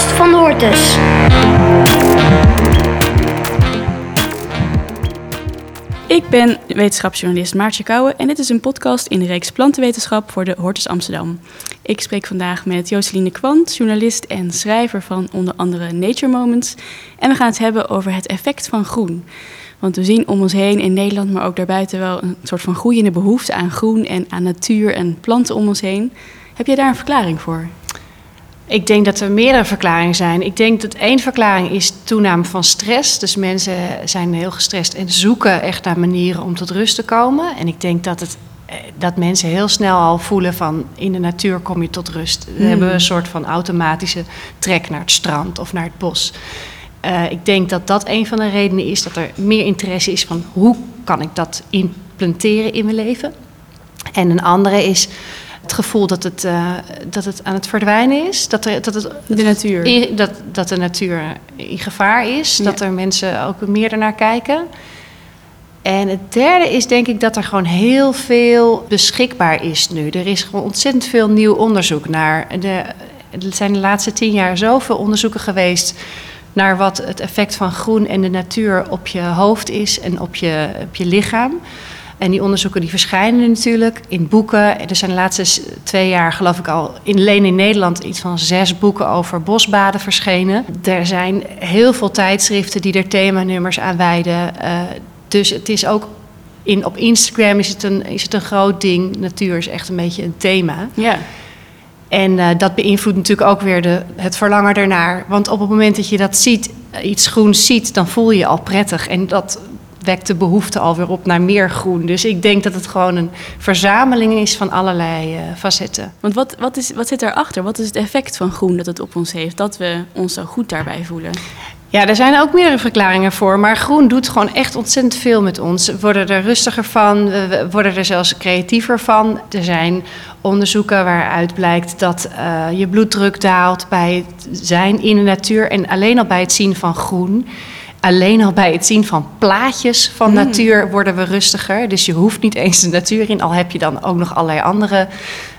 van de Hortus. Ik ben wetenschapsjournalist Maartje Kouwen en dit is een podcast in de reeks Plantenwetenschap voor de Hortus Amsterdam. Ik spreek vandaag met Joseline Kwant, journalist en schrijver van onder andere Nature Moments. En we gaan het hebben over het effect van groen. Want we zien om ons heen in Nederland, maar ook daarbuiten wel een soort van groeiende behoefte aan groen en aan natuur en planten om ons heen. Heb jij daar een verklaring voor? Ik denk dat er meerdere verklaringen zijn. Ik denk dat één verklaring is toename van stress. Dus mensen zijn heel gestrest en zoeken echt naar manieren om tot rust te komen. En ik denk dat, het, eh, dat mensen heel snel al voelen van in de natuur kom je tot rust. We Hmm. hebben een soort van automatische trek naar het strand of naar het bos. Eh, ik denk dat dat een van de redenen is dat er meer interesse is van hoe kan ik dat implementeren in mijn leven. En een andere is het gevoel dat het, eh, dat het aan het verdwijnen is. Dat, er, dat, het, De natuur. dat, dat de natuur in gevaar is. Ja. Dat er mensen ook meer ernaar kijken. En het derde is denk ik dat er gewoon heel veel beschikbaar is nu. Er is gewoon ontzettend veel nieuw onderzoek naar. De, er zijn de laatste tien jaar zoveel onderzoeken geweest naar wat het effect van groen en de natuur op je hoofd is en op je, op je lichaam. En die onderzoeken die verschijnen natuurlijk in boeken. Er zijn de laatste twee jaar, geloof ik al, in, alleen in Nederland iets van zes boeken over bosbaden verschenen. Er zijn heel veel tijdschriften die er themanummers aan wijden. Eh, dus het is ook in, op Instagram is het, een, is het een groot ding. Natuur is echt een beetje een thema. Ja. En eh, dat beïnvloedt natuurlijk ook weer de, het verlangen ernaar. Want op het moment dat je dat ziet, eh, iets groens ziet, dan voel je je al prettig. En dat wekt de behoefte alweer op naar meer groen. Dus ik denk dat het gewoon een verzameling is van allerlei eh, facetten. Want wat, wat, is, wat zit daarachter? Wat is het effect van groen dat het op ons heeft? Dat we ons zo goed daarbij voelen? Ja, er zijn ook meerdere verklaringen voor. Maar groen doet gewoon echt ontzettend veel met ons. We worden er rustiger van, we worden er zelfs creatiever van. Er zijn onderzoeken waaruit blijkt dat eh, je bloeddruk daalt bij het zijn in de natuur. En alleen al bij het zien van groen. Alleen al bij het zien van plaatjes van natuur worden we rustiger. Dus je hoeft niet eens de natuur in. Al heb je dan ook nog allerlei andere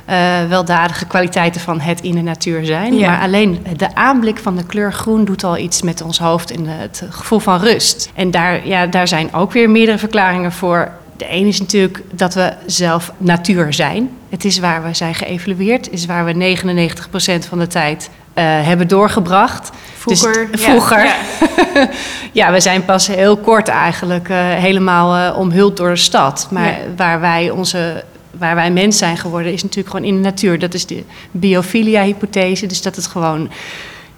eh, weldadige kwaliteiten van het in de natuur zijn. Ja. Maar alleen de aanblik van de kleur groen doet al iets met ons hoofd en het gevoel van rust. En daar, ja, daar zijn ook weer meerdere verklaringen voor. De ene is natuurlijk dat we zelf natuur zijn. Het is waar we zijn geëvalueerd. Is waar we 99% van de tijd hebben doorgebracht. Vroeger, Dus, ja, vroeger. ja. Ja. we zijn pas heel kort eigenlijk eh, helemaal eh, omhuld door de stad. Maar Ja. waar wij onze waar wij mens zijn geworden, is natuurlijk gewoon in de natuur. Dat is de biophilia-hypothese. Dus dat het gewoon,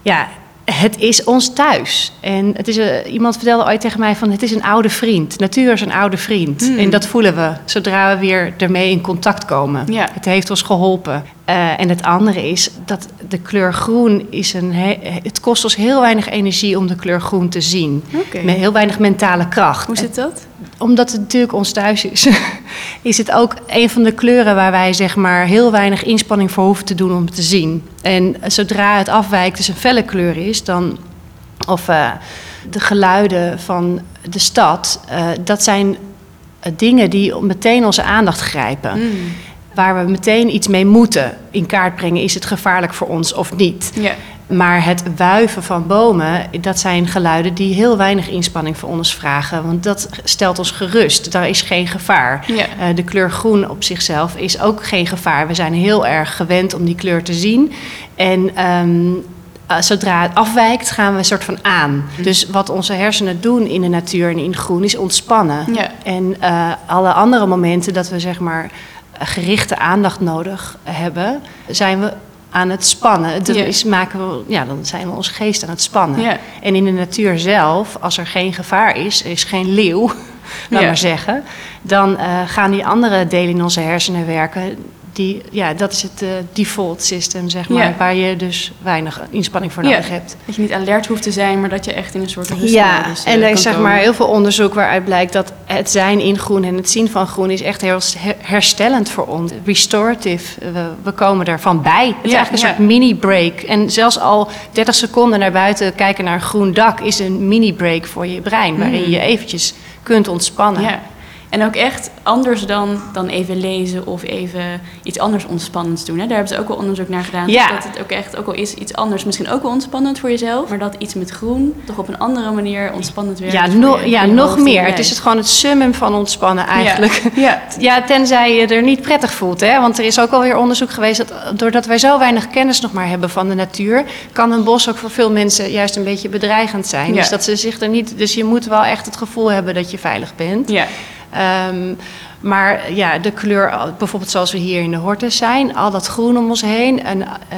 ja, het is ons thuis. En het is, eh, iemand vertelde ooit tegen mij van, het is een oude vriend. Natuur is een oude vriend. Hmm. En dat voelen we zodra we weer ermee in contact komen. Ja. Het heeft ons geholpen. Eh, en het andere is dat de kleur groen is een. he- het kost ons heel weinig energie om de kleur groen te zien. Met heel weinig mentale kracht. Hoe zit dat? Omdat het natuurlijk ons thuis is, is het ook een van de kleuren waar wij zeg maar heel weinig inspanning voor hoeven te doen om het te zien. En zodra het afwijkt, dus een felle kleur is, dan. Of eh, de geluiden van de stad, eh, dat zijn dingen die meteen onze aandacht grijpen. Waar we meteen iets mee moeten in kaart brengen. Is het gevaarlijk voor ons of niet? Ja. Maar het wuiven van bomen, dat zijn geluiden die heel weinig inspanning voor ons vragen. Want dat stelt ons gerust. Daar is geen gevaar. Ja. Eh, de kleur groen op zichzelf is ook geen gevaar. We zijn heel erg gewend om die kleur te zien. En ehm, eh, zodra het afwijkt, gaan we een soort van aan. Dus wat onze hersenen doen in de natuur en in groen is ontspannen. Ja. En eh, alle andere momenten dat we zeg maar gerichte aandacht nodig hebben, zijn we aan het spannen. Is, maken we, ja, dan zijn we onze geest aan het spannen. En in de natuur zelf, als er geen gevaar is, er is geen leeuw, laat maar zeggen, dan eh, gaan die andere delen in onze hersenen werken. Die, ja, dat is het eh, default system, zeg maar, Ja. waar je dus weinig inspanning voor Ja. nodig hebt. Dat je niet alert hoeft te zijn, maar dat je echt in een soort rustmodus Ja, eh, en er kan is zeg komen. maar heel veel onderzoek waaruit blijkt dat het zijn in groen en het zien van groen is echt heel her- herstellend voor ons. Restorative, we, we komen ervan bij. Het is Ja, eigenlijk een ja. soort mini-break. En zelfs al 30 seconden naar buiten kijken naar een groen dak is een mini-break voor je brein, waarin je eventjes kunt ontspannen. En ook echt anders dan, dan even lezen of even iets anders ontspannends doen. Hè? Daar hebben ze ook wel onderzoek naar gedaan. Ja. Dat het ook echt, ook al is iets anders, misschien ook wel ontspannend voor jezelf. Maar dat iets met groen toch op een andere manier ontspannend werkt. Ja, voor no- je- ja nog meer. Het is het gewoon het summum van ontspannen eigenlijk. Ja. Ja, tenzij je er niet prettig voelt. Hè? Want er is ook alweer onderzoek geweest dat doordat wij zo weinig kennis nog maar hebben van de natuur, kan een bos ook voor veel mensen juist een beetje bedreigend zijn. Ja. Dus dat ze zich er niet. Dus je moet wel echt het gevoel hebben dat je veilig bent. Ja. Ehm, maar ja, de kleur, bijvoorbeeld zoals we hier in de hortus zijn, al dat groen om ons heen. En eh,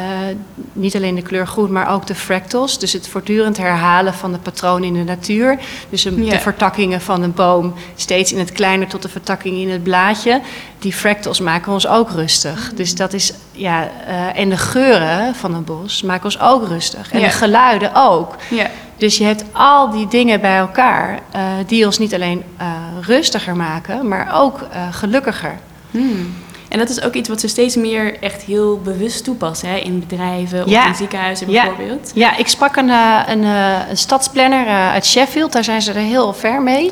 niet alleen de kleur groen, maar ook de fractals. Dus het voortdurend herhalen van de patronen in de natuur. Dus een- Ja. de vertakkingen van een boom, steeds in het kleiner tot de vertakking in het blaadje. Die fractals maken ons ook rustig. Dus dat is, ja, eh, en de geuren van een bos maken ons ook rustig. En Ja. de geluiden ook. Ja. Dus je hebt al die dingen bij elkaar eh, die ons niet alleen eh, rustiger maken, maar ook eh, gelukkiger. Hmm. En dat is ook iets wat ze steeds meer echt heel bewust toepassen. Hè? In bedrijven of Ja. in ziekenhuizen Ja. bijvoorbeeld. Ja, ik sprak een, eh, een, eh, een stadsplanner eh, uit Sheffield, daar zijn ze er heel ver mee.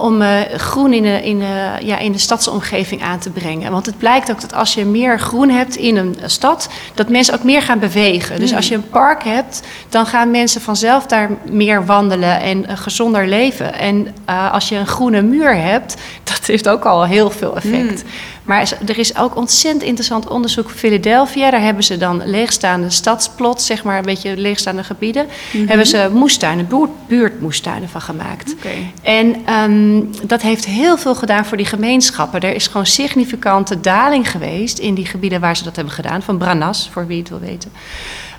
Om groen in de, in, de, ja, in de stadsomgeving aan te brengen. Want het blijkt ook dat als je meer groen hebt in een stad, dat mensen ook meer gaan bewegen. Dus als je een park hebt, dan gaan mensen vanzelf daar meer wandelen en gezonder leven. En als je een groene muur hebt, dat heeft ook al heel veel effect. Maar is- er is ook ontzettend interessant onderzoek in Philadelphia. Daar hebben ze dan leegstaande stadsplots, zeg maar een beetje leegstaande gebieden. Hebben ze moestuinen, buurt, buurtmoestuinen van gemaakt. En ehm, dat heeft heel veel gedaan voor die gemeenschappen. Er is gewoon significante daling geweest in die gebieden waar ze dat hebben gedaan. Van Branas, voor wie het wil weten.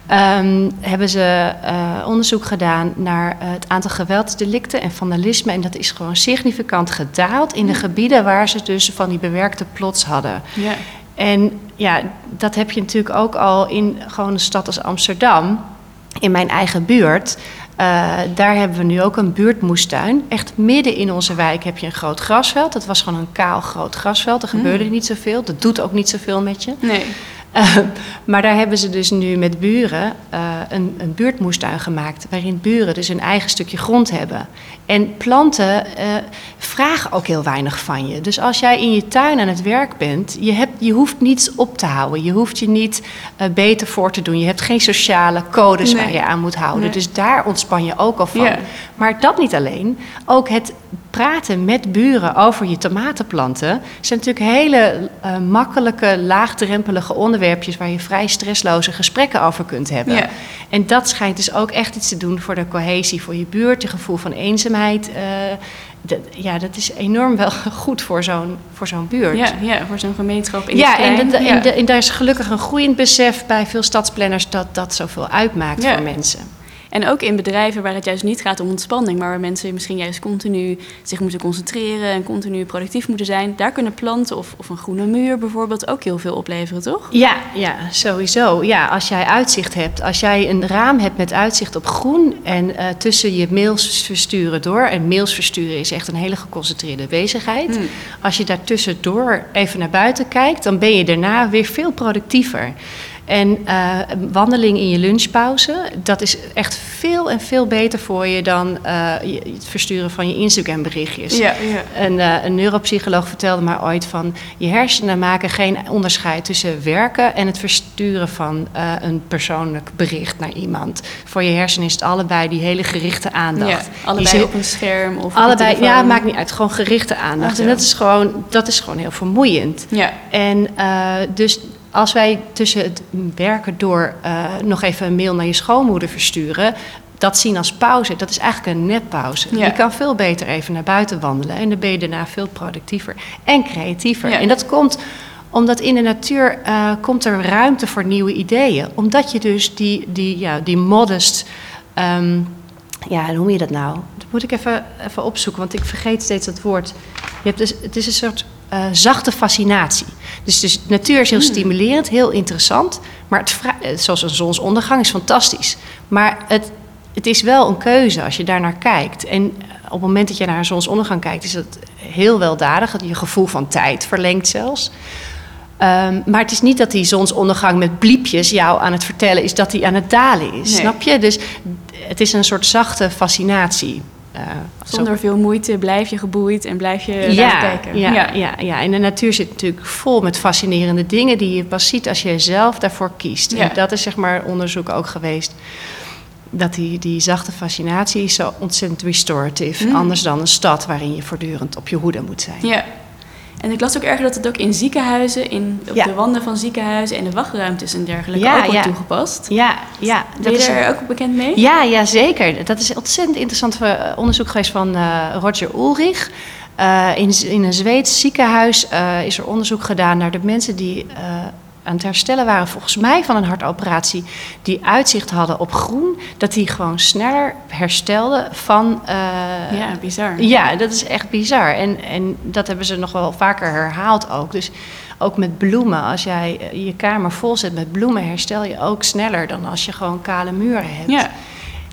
Ehm, hebben ze eh, onderzoek gedaan naar eh, het aantal geweldsdelicten en vandalisme. En dat is gewoon significant gedaald in de gebieden waar ze dus van die bewerkte plots hadden. Ja. En ja, dat heb je natuurlijk ook al in gewoon een stad als Amsterdam, in mijn eigen buurt. Eh, daar hebben we nu ook een buurtmoestuin. Echt midden in onze wijk heb je een groot grasveld. Het was gewoon een kaal groot grasveld. Er gebeurde niet zoveel. Dat doet ook niet zoveel met je. Nee. Eh, maar daar hebben ze dus nu met buren eh, een, een buurtmoestuin gemaakt. Waarin buren dus een eigen stukje grond hebben. En planten eh, vragen ook heel weinig van je. Dus als jij in je tuin aan het werk bent, je, hebt, je hoeft niets op te houden. Je hoeft je niet eh, beter voor te doen. Je hebt geen sociale codes Nee. waar je aan moet houden. Nee. Dus daar ontspan je ook al van. Ja. Maar dat niet alleen. Ook het praten met buren over je tomatenplanten zijn natuurlijk hele eh, makkelijke, laagdrempelige onderwerpjes waar je vrij stressloze gesprekken over kunt hebben. Ja. En dat schijnt dus ook echt iets te doen voor de cohesie, voor je buurt, je gevoel van eenzaamheid. Eh, dat, ja, dat is enorm wel goed voor zo'n, voor zo'n buurt. Ja, ja, voor zo'n gemeenschap in Ja, en, de- daar is gelukkig een groeiend besef bij veel stadsplanners dat dat zoveel uitmaakt Ja. voor mensen. En ook in bedrijven waar het juist niet gaat om ontspanning, maar waar mensen misschien juist continu zich moeten concentreren en continu productief moeten zijn, daar kunnen planten of, of een groene muur bijvoorbeeld ook heel veel opleveren, toch? Ja, ja, sowieso. Ja, als jij uitzicht hebt, als jij een raam hebt met uitzicht op groen en eh, tussen je mails versturen door, en mails versturen is echt een hele geconcentreerde bezigheid. Hmm. Als je daartussendoor even naar buiten kijkt, dan ben je daarna weer veel productiever. En een wandeling in je lunchpauze, dat is echt veel en veel beter voor je dan eh, het versturen van je Instagram berichtjes. Ja, ja. Een, eh, een neuropsycholoog vertelde mij ooit van... je hersenen maken geen onderscheid tussen werken... en het versturen van een persoonlijk bericht naar iemand. Voor je hersenen is het allebei die hele gerichte aandacht. Ja, allebei op een scherm of allebei, ja, maakt niet uit. Gewoon gerichte aandacht. Ach, en dat is, gewoon, dat is gewoon heel vermoeiend. Ja, En dus als wij tussen het werken door eh, nog even een mail naar je schoonmoeder versturen, dat zien als pauze, dat is eigenlijk een neppauze. Ja. Je kan veel beter even naar buiten wandelen en dan ben je daarna veel productiever en creatiever. Ja. En dat komt omdat in de natuur eh, komt er ruimte voor nieuwe ideeën. Omdat je dus die, die, ja, die modest. ehm, ja, hoe noem je dat nou? Dat moet ik even, even opzoeken, want ik vergeet steeds dat woord. Je hebt dus, het is een soort eh, zachte fascinatie. Dus, dus natuur is heel stimulerend, heel interessant. Maar het eh, zoals een zonsondergang is fantastisch. Maar het, het is wel een keuze als je daar naar kijkt. En op het moment dat je naar een zonsondergang kijkt, is dat heel weldadig. Dat je gevoel van tijd verlengt zelfs. Ehm, maar het is niet dat die zonsondergang met bliepjes jou aan het vertellen is dat die aan het dalen is. Nee. Snap je? Dus het is een soort zachte fascinatie. Eh, zo- Zonder veel moeite blijf je geboeid en blijf je ja, kijken. Ja, ja. Ja, en de natuur zit natuurlijk vol met fascinerende dingen die je pas ziet als je zelf daarvoor kiest. Ja. En dat is zeg maar onderzoek ook geweest. Dat die, die zachte fascinatie is zo ontzettend restorative. Mm. Anders dan een stad waarin je voortdurend op je hoede moet zijn. Ja. En ik las ook erg dat het ook in ziekenhuizen, in, op Ja. de wanden van ziekenhuizen en de wachtruimtes en dergelijke Ja, ook wordt ja. toegepast. Ja, ja. Ben je is daar ook bekend mee? Ja, ja, zeker. Dat is ontzettend interessant eh, onderzoek geweest van eh, Roger Ulrich. Eh, in, in een Zweeds ziekenhuis is er onderzoek gedaan naar de mensen die aan het herstellen waren, volgens mij van een hartoperatie, die uitzicht hadden op groen, dat die gewoon sneller herstelden van. eh, Ja, bizar. ja, dat is echt bizar. En, en dat hebben ze nog wel vaker herhaald ook. Dus ook met bloemen. Als jij eh, je kamer vol zet met bloemen, herstel je ook sneller dan als je gewoon kale muren hebt. Ja.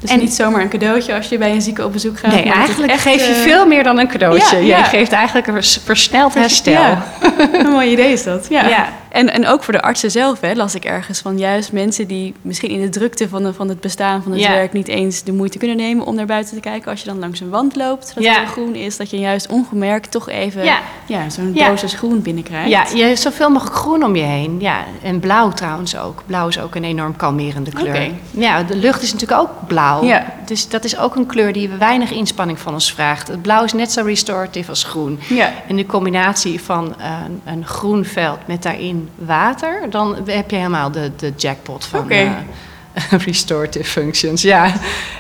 Dus En- niet zomaar een cadeautje als je bij een zieke op bezoek gaat. Nee, eigenlijk echt, geef je eh, veel meer dan een cadeautje. Ja, ja. geeft eigenlijk een vers- versneld herstel. Ja. een mooi idee is dat. Ja. En, en ook voor de artsen zelf, hè, las ik ergens van juist mensen die misschien in de drukte van, de, van het bestaan van het Ja. werk niet eens de moeite kunnen nemen om naar buiten te kijken. Als je dan langs een wand loopt, dat Ja. het groen is, dat je juist ongemerkt toch even Ja. Ja, zo'n dosis groen binnenkrijgt. Ja, je hebt zoveel mogelijk groen om je heen. Ja, en blauw trouwens ook. Blauw is ook een enorm kalmerende kleur. Oké. Ja, de lucht is natuurlijk ook blauw. Ja. Dus dat is ook een kleur die weinig inspanning van ons vraagt. Het blauw is net zo restorative als groen. Ja. En de combinatie van een, een groen veld met daarin water, dan heb je helemaal de, de jackpot van Oké. eh, restorative functions. Ja.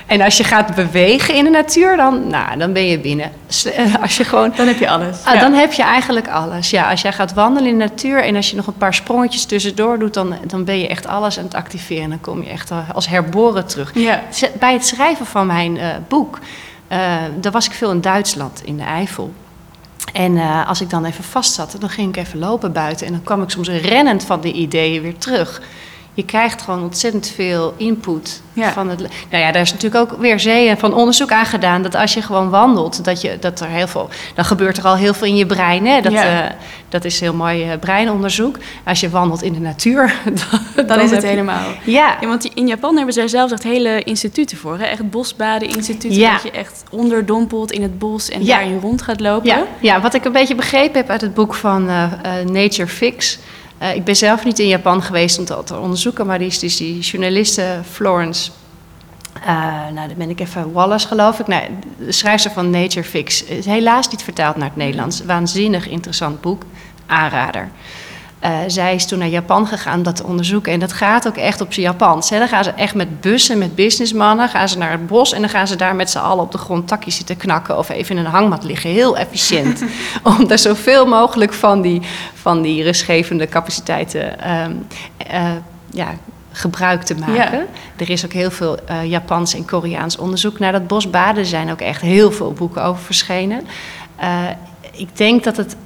En als je gaat bewegen in de natuur, dan, nou, dan ben je binnen. Eh, Als je gewoon Dan heb je alles. Ah, Ja. Dan heb je eigenlijk alles. Ja, als jij gaat wandelen in de natuur en als je nog een paar sprongetjes tussendoor doet, dan, dan ben je echt alles aan het activeren. Dan kom je echt eh, als herboren terug. Ja. Bij het schrijven van mijn eh, boek, eh daar was ik veel in Duitsland, in de Eifel. En als ik dan even vast zat, dan ging ik even lopen buiten en dan kwam ik soms rennend van de ideeën weer terug. Je krijgt gewoon ontzettend veel input Ja. van het. Nou ja, daar is natuurlijk ook weer zeeën van onderzoek aan gedaan. Dat als je gewoon wandelt, dat, je, dat er heel veel. Dan gebeurt er al heel veel in je brein. Hè? Dat, Ja. eh, dat is heel mooi eh, breinonderzoek. Als je wandelt in de natuur, dan, Dan is het je- helemaal. Ja, Ja, want in Japan hebben ze daar zelfs echt hele instituten voor. Hè? Echt bosbaden-instituten. Ja. Dat je echt onderdompelt in het bos en daarin rond gaat lopen. Ja, ja, wat ik een beetje begrepen heb uit het boek van eh, Nature Fix. Eh, ik ben zelf niet in Japan geweest om dat te onderzoeken, maar die is dus die journaliste Florence. eh, nou, dan ben ik even Wallace, geloof ik. Nou, de schrijfster van Nature Fix is helaas niet vertaald naar het Nederlands. Waanzinnig interessant boek. Aanrader. Eh, zij is toen naar Japan gegaan om dat te onderzoeken. En dat gaat ook echt op zijn Japans. Hè. Dan gaan ze echt met bussen, met businessmannen, gaan ze naar het bos... en dan gaan ze daar met z'n allen op de grond takjes zitten knakken... of even in een hangmat liggen. Heel efficiënt. om daar zoveel mogelijk van die, van die rustgevende capaciteiten... ehm, eh, ja, gebruik te maken. Ja. Er is ook heel veel eh, Japans en Koreaans onderzoek naar dat bosbaden. Er zijn ook echt heel veel boeken over verschenen. Ik denk dat het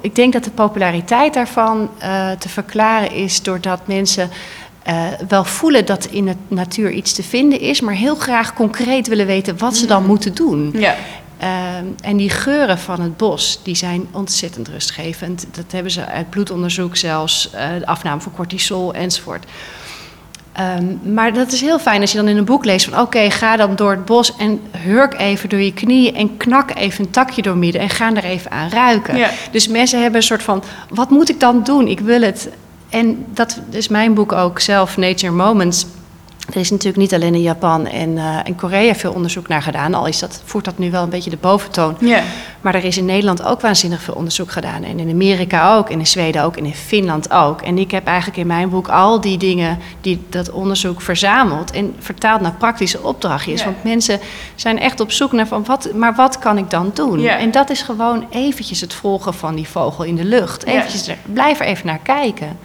ik denk dat de populariteit daarvan eh, te verklaren is doordat mensen eh, wel voelen dat in de natuur iets te vinden is, maar heel graag concreet willen weten wat ze dan moeten doen. Ja. Ehm, en die geuren van het bos, die zijn ontzettend rustgevend. Dat hebben ze uit bloedonderzoek zelfs, eh, de afname van cortisol enzovoort. Ehm, maar dat is heel fijn als je dan in een boek leest van... oké, ga dan door het bos en hurk even door je knieën... en knak even een takje door midden en ga er even aan ruiken. Ja. Dus mensen hebben een soort van, wat moet ik dan doen? Ik wil het. En dat is mijn boek ook zelf, Nature Moments... Er is natuurlijk niet alleen in Japan en, eh, en Korea veel onderzoek naar gedaan. Al is dat, voert dat nu wel een beetje de boventoon. Maar er is in Nederland ook waanzinnig veel onderzoek gedaan. En in Amerika ook, en in Zweden ook, en in Finland ook. En ik heb eigenlijk in mijn boek al die dingen, die, dat onderzoek verzameld... en vertaald naar praktische opdrachtjes. Want mensen zijn echt op zoek naar van, wat, maar wat kan ik dan doen? En dat is gewoon eventjes het volgen van die vogel in de lucht. Eventjes er, blijf er even naar kijken.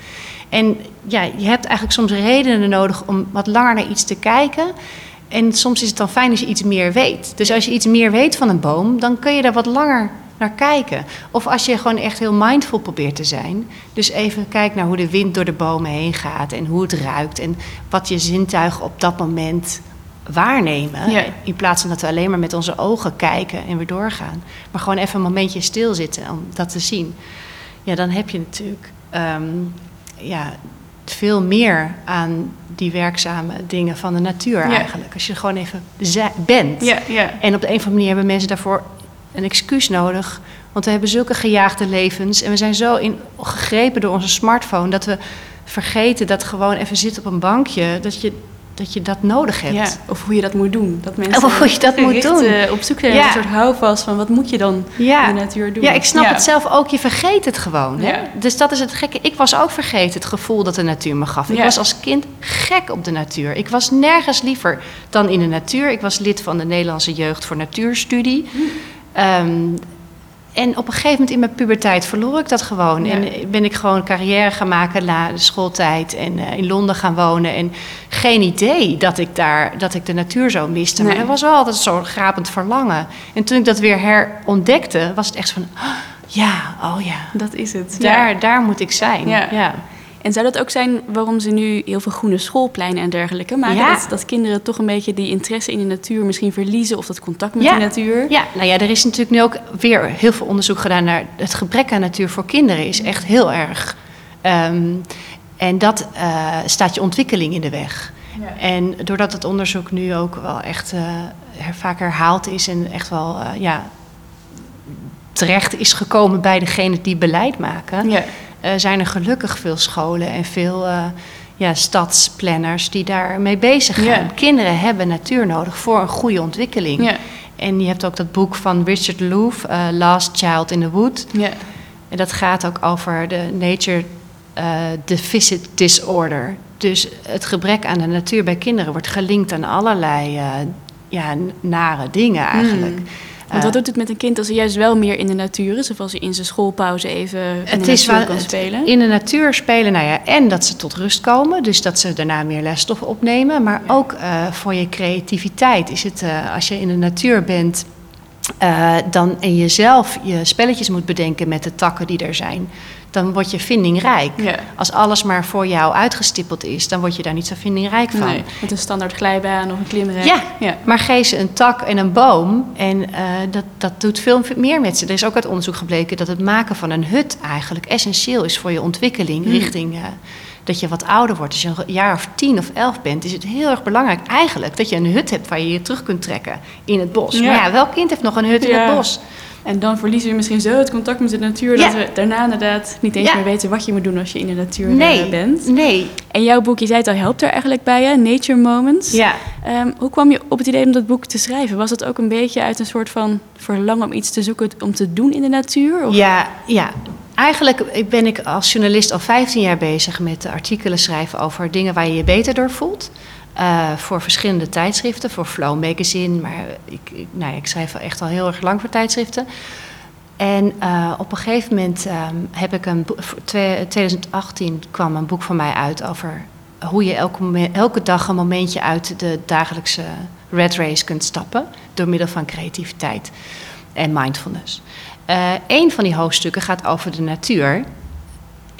En ja, je hebt eigenlijk soms redenen nodig om wat langer naar iets te kijken... En soms is het dan fijn als je iets meer weet. Dus als je iets meer weet van een boom, dan kun je daar wat langer naar kijken. Of als je gewoon echt heel mindful probeert te zijn. Dus even kijkt naar hoe de wind door de bomen heen gaat en hoe het ruikt. En wat je zintuigen op dat moment waarnemen. Ja. In plaats van dat we alleen maar met onze ogen kijken en weer doorgaan. Maar gewoon even een momentje stilzitten om dat te zien. Ja, dan heb je natuurlijk ehm, ja, veel meer aan die werkzame dingen van de natuur Ja. eigenlijk. Als je er gewoon even bent. Ja, ja. En op de een of andere manier hebben mensen daarvoor een excuus nodig. Want we hebben zulke gejaagde levens. En we zijn zo in, gegrepen door onze smartphone dat we vergeten dat gewoon even zitten op een bankje, dat je dat, je dat nodig hebt. Ja, of hoe je dat moet doen. Dat mensen Of hoe je dat moet doen. eh, op zoek Ja. naar een soort houvast van wat moet je dan Ja. in de natuur doen. Ja, ik snap het zelf ook. Je vergeet het gewoon. Hè? Dus dat is het gekke. Ik was ook vergeten het gevoel dat de natuur me gaf. Ik was als kind gek op de natuur. Ik was nergens liever dan in de natuur. Ik was lid van de Nederlandse Jeugd voor Natuurstudie. Hm. Ehm, en op een gegeven moment in mijn puberteit verloor ik dat gewoon. Ja. En ben ik gewoon carrière gaan maken na de schooltijd. En eh, in Londen gaan wonen. En geen idee dat ik daar dat ik de natuur zo miste. Maar Nee. er was wel altijd zo'n grapend verlangen. En toen ik dat weer herontdekte, was het echt van... "Ah, ja, oh ja, Dat is het. daar, Ja. daar moet ik zijn. Ja. Ja. En zou dat ook zijn waarom ze nu heel veel groene schoolpleinen en dergelijke maken? Ja. Dat, dat kinderen toch een beetje die interesse in de natuur misschien verliezen of dat contact met Ja. de natuur? Ja, nou ja, er is natuurlijk nu ook weer heel veel onderzoek gedaan naar het gebrek aan natuur voor kinderen is echt heel erg. Ehm, en dat eh, staat je ontwikkeling in de weg. Ja. En doordat het onderzoek nu ook wel echt her- vaak herhaald is en echt wel eh, ja, terecht is gekomen bij degenen die beleid maken, Ja. Eh, zijn er gelukkig veel scholen en veel eh, ja, stadsplanners die daarmee bezig gaan. Kinderen hebben natuur nodig voor een goede ontwikkeling. En je hebt ook dat boek van Richard Louv, eh, Last Child in the Wood. En dat gaat ook over de nature deficit disorder. Dus het gebrek aan de natuur bij kinderen wordt gelinkt aan allerlei ja, nare dingen eigenlijk. Mm. Want wat doet het met een kind als hij juist wel meer in de natuur is? Of als hij in zijn schoolpauze even in Het de is natuur wel kan spelen? in de natuur spelen, nou ja, en dat ze tot rust komen, dus dat ze daarna meer lesstof opnemen, maar ook eh, voor je creativiteit is het, eh, als je in de natuur bent, eh, dan en jezelf je spelletjes moet bedenken met de takken die er zijn, dan word je vindingrijk. Ja. Als alles maar voor jou uitgestippeld is, dan word je daar niet zo vindingrijk van. Nee, met een standaard glijbaan of een klimrek. Ja, ja. maar geef ze een tak en een boom en eh, dat, dat doet veel meer met ze. Er is ook uit onderzoek gebleken dat het maken van een hut eigenlijk essentieel is voor je ontwikkeling Hmm. richting eh, dat je wat ouder wordt. Als je een jaar of tien of elf bent, is het heel erg belangrijk eigenlijk dat je een hut hebt waar je je terug kunt trekken in het bos. Ja. Maar ja, welk kind heeft nog een hut in Ja. het bos? En dan verliezen we misschien zo het contact met de natuur... Ja. dat we daarna inderdaad niet eens Ja. meer weten wat je moet doen als je in de natuur eh, Nee, bent. nee. En jouw boek, je zei het al, helpt er eigenlijk bij, hè? Nature Moments. Ja. Ehm, hoe kwam je op het idee om dat boek te schrijven? Was het ook een beetje uit een soort van verlangen om iets te zoeken om te doen in de natuur? Of? Ja, ja. Eigenlijk ben ik als journalist al 15 jaar bezig met artikelen schrijven over dingen waar je je beter door voelt. Eh, voor verschillende tijdschriften, voor Flow Magazine, maar ik, ik, nou ja, ik schrijf echt al heel erg lang voor tijdschriften. En eh, op een gegeven moment ehm, heb ik een boek, voor twee- 2018 kwam een boek van mij uit over hoe je elke, elke dag een momentje uit de dagelijkse red race kunt stappen door middel van creativiteit en mindfulness. Eh een van die hoofdstukken gaat over de natuur.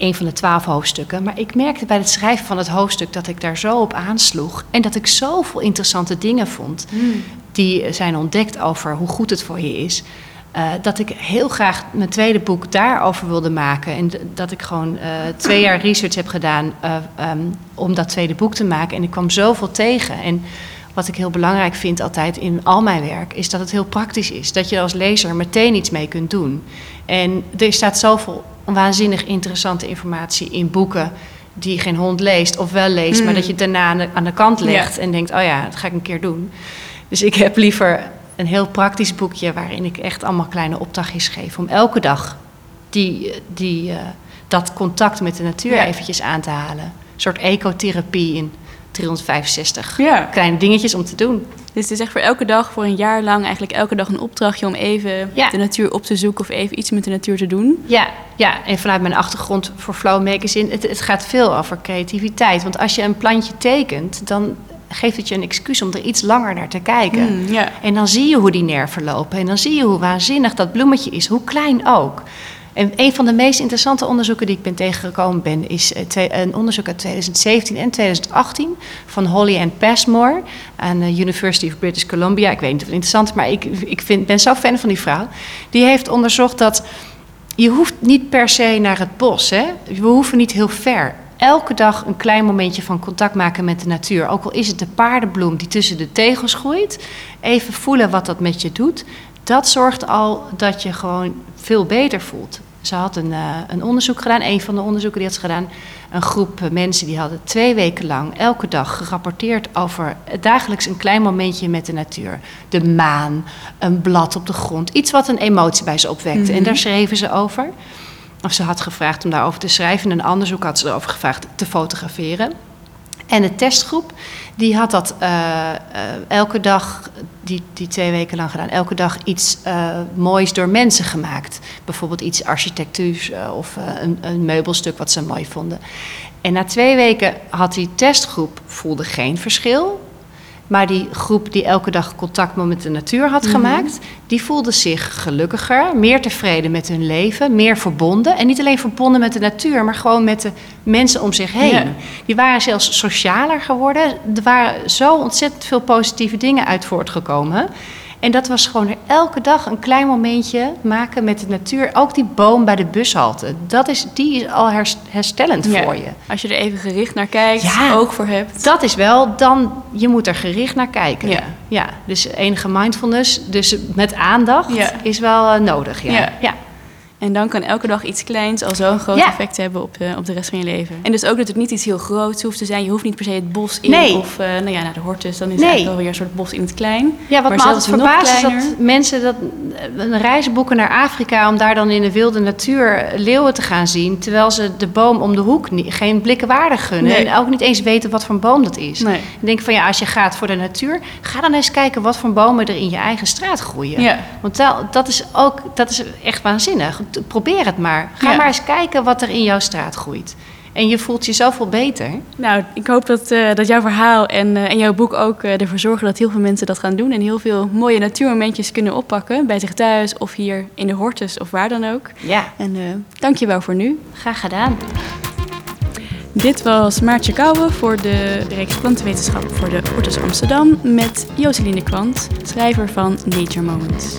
Een van de twaalf hoofdstukken. Maar ik merkte bij het schrijven van het hoofdstuk dat ik daar zo op aansloeg. En dat ik zoveel interessante dingen vond. Hmm. Die zijn ontdekt over hoe goed het voor je is. eh, dat ik heel graag mijn tweede boek daarover wilde maken. En dat ik gewoon eh, twee jaar research heb gedaan eh, ehm, om dat tweede boek te maken. En ik kwam zoveel tegen. En wat ik heel belangrijk vind altijd in al mijn werk, is dat het heel praktisch is. Dat je als lezer meteen iets mee kunt doen. En er staat zoveel waanzinnig interessante informatie in boeken die geen hond leest of wel leest, Mm. maar dat je het daarna aan de, aan de kant legt en denkt, oh ja, dat ga ik een keer doen. Dus ik heb liever een heel praktisch boekje waarin ik echt allemaal kleine opdrachtjes geef om elke dag die, die, eh, dat contact met de natuur Ja. eventjes aan te halen. Een soort ecotherapie in 365 Ja. kleine dingetjes om te doen. Dus het is echt voor elke dag, voor een jaar lang, eigenlijk elke dag een opdrachtje om even Ja. de natuur op te zoeken of even iets met de natuur te doen. Ja, ja, en vanuit mijn achtergrond voor Flow Magazine, het, het gaat veel over creativiteit. Want als je een plantje tekent, dan geeft het je een excuus om er iets langer naar te kijken. Ja. En dan zie je hoe die nerven lopen. En dan zie je hoe waanzinnig dat bloemetje is, hoe klein ook. En een van de meest interessante onderzoeken die ik ben tegengekomen ben, is eh, een onderzoek uit 2017 en 2018 van Holly Ann Passmore aan de University of British Columbia. Ik weet niet of het interessant is, maar ik, ik vind, ben zo fan van die vrouw. Die heeft onderzocht dat je hoeft niet per se naar het bos. Hè? We hoeven niet heel ver. elke dag een klein momentje van contact maken met de natuur. Ook al is het de paardenbloem die tussen de tegels groeit. Even voelen wat dat met je doet. Dat zorgt al dat je gewoon veel beter voelt. Ze had een, uh, een onderzoek gedaan, een van de onderzoeken die had ze gedaan. Een groep mensen die hadden twee weken lang elke dag gerapporteerd over dagelijks een klein momentje met de natuur. De maan, een blad op de grond, iets wat een emotie bij ze opwekte. Mm -hmm. En daar schreven ze over. Of ze had gevraagd om daarover te schrijven. In een onderzoek had ze erover gevraagd te fotograferen. En de testgroep, die had dat uh, uh, elke dag, die, die twee weken lang gedaan, elke dag iets uh, moois door mensen gemaakt. Bijvoorbeeld iets architectuurs of een, een, meubelstuk wat ze mooi vonden. En na twee weken had die testgroep, voelde geen verschil. Maar die groep die elke dag contact met de natuur had Mhm. gemaakt, die voelde zich gelukkiger, meer tevreden met hun leven, meer verbonden. En niet alleen verbonden met de natuur, maar gewoon met de mensen om zich heen. Ja. Die waren zelfs socialer geworden. Er waren zo ontzettend veel positieve dingen uit voortgekomen. En dat was gewoon elke dag een klein momentje maken met de natuur. Ook die boom bij de bushalte. Dat is, die is al herst- herstellend Ja. voor je. Als je er even gericht naar kijkt, Ja. oog voor hebt. Dat is wel, dan, je moet er gericht naar kijken. Ja. ja dus enige mindfulness, dus met aandacht, is wel eh, nodig. Ja. Ja. En dan kan elke dag iets kleins al zo'n groot Ja. effect hebben op, eh, op de rest van je leven. En dus ook dat het niet iets heel groots hoeft te zijn. Je hoeft niet per se het bos in Nee. of eh, nou ja, naar de hortus. Dan is het Nee. eigenlijk wel weer een soort bos in het klein. Ja, wat Maar me altijd verbaast is dat mensen dat, eh, een reis boeken naar Afrika... om daar dan in de wilde natuur leeuwen te gaan zien... terwijl ze de boom om de hoek niet, geen blikken waarde gunnen... Nee. en ook niet eens weten wat voor een boom dat is. Ik denk van ja, als je gaat voor de natuur... ga dan eens kijken wat voor bomen er in je eigen straat groeien. Ja. Want dat, dat, is ook, dat is echt waanzinnig. Probeer het maar. Ga Ja. maar eens kijken wat er in jouw straat groeit. En je voelt je zoveel beter. Nou, ik hoop dat, eh, dat jouw verhaal en, eh, en jouw boek ook eh, ervoor zorgen dat heel veel mensen dat gaan doen. En heel veel mooie natuurmomentjes kunnen oppakken. Bij zich thuis of hier in de hortus of waar dan ook. Ja, En dank je wel voor nu. graag gedaan. Dit was Maartje Kouwen voor de reeks plantenwetenschap voor de Hortus Amsterdam met Joseline Kwant, schrijver van Nature Moments.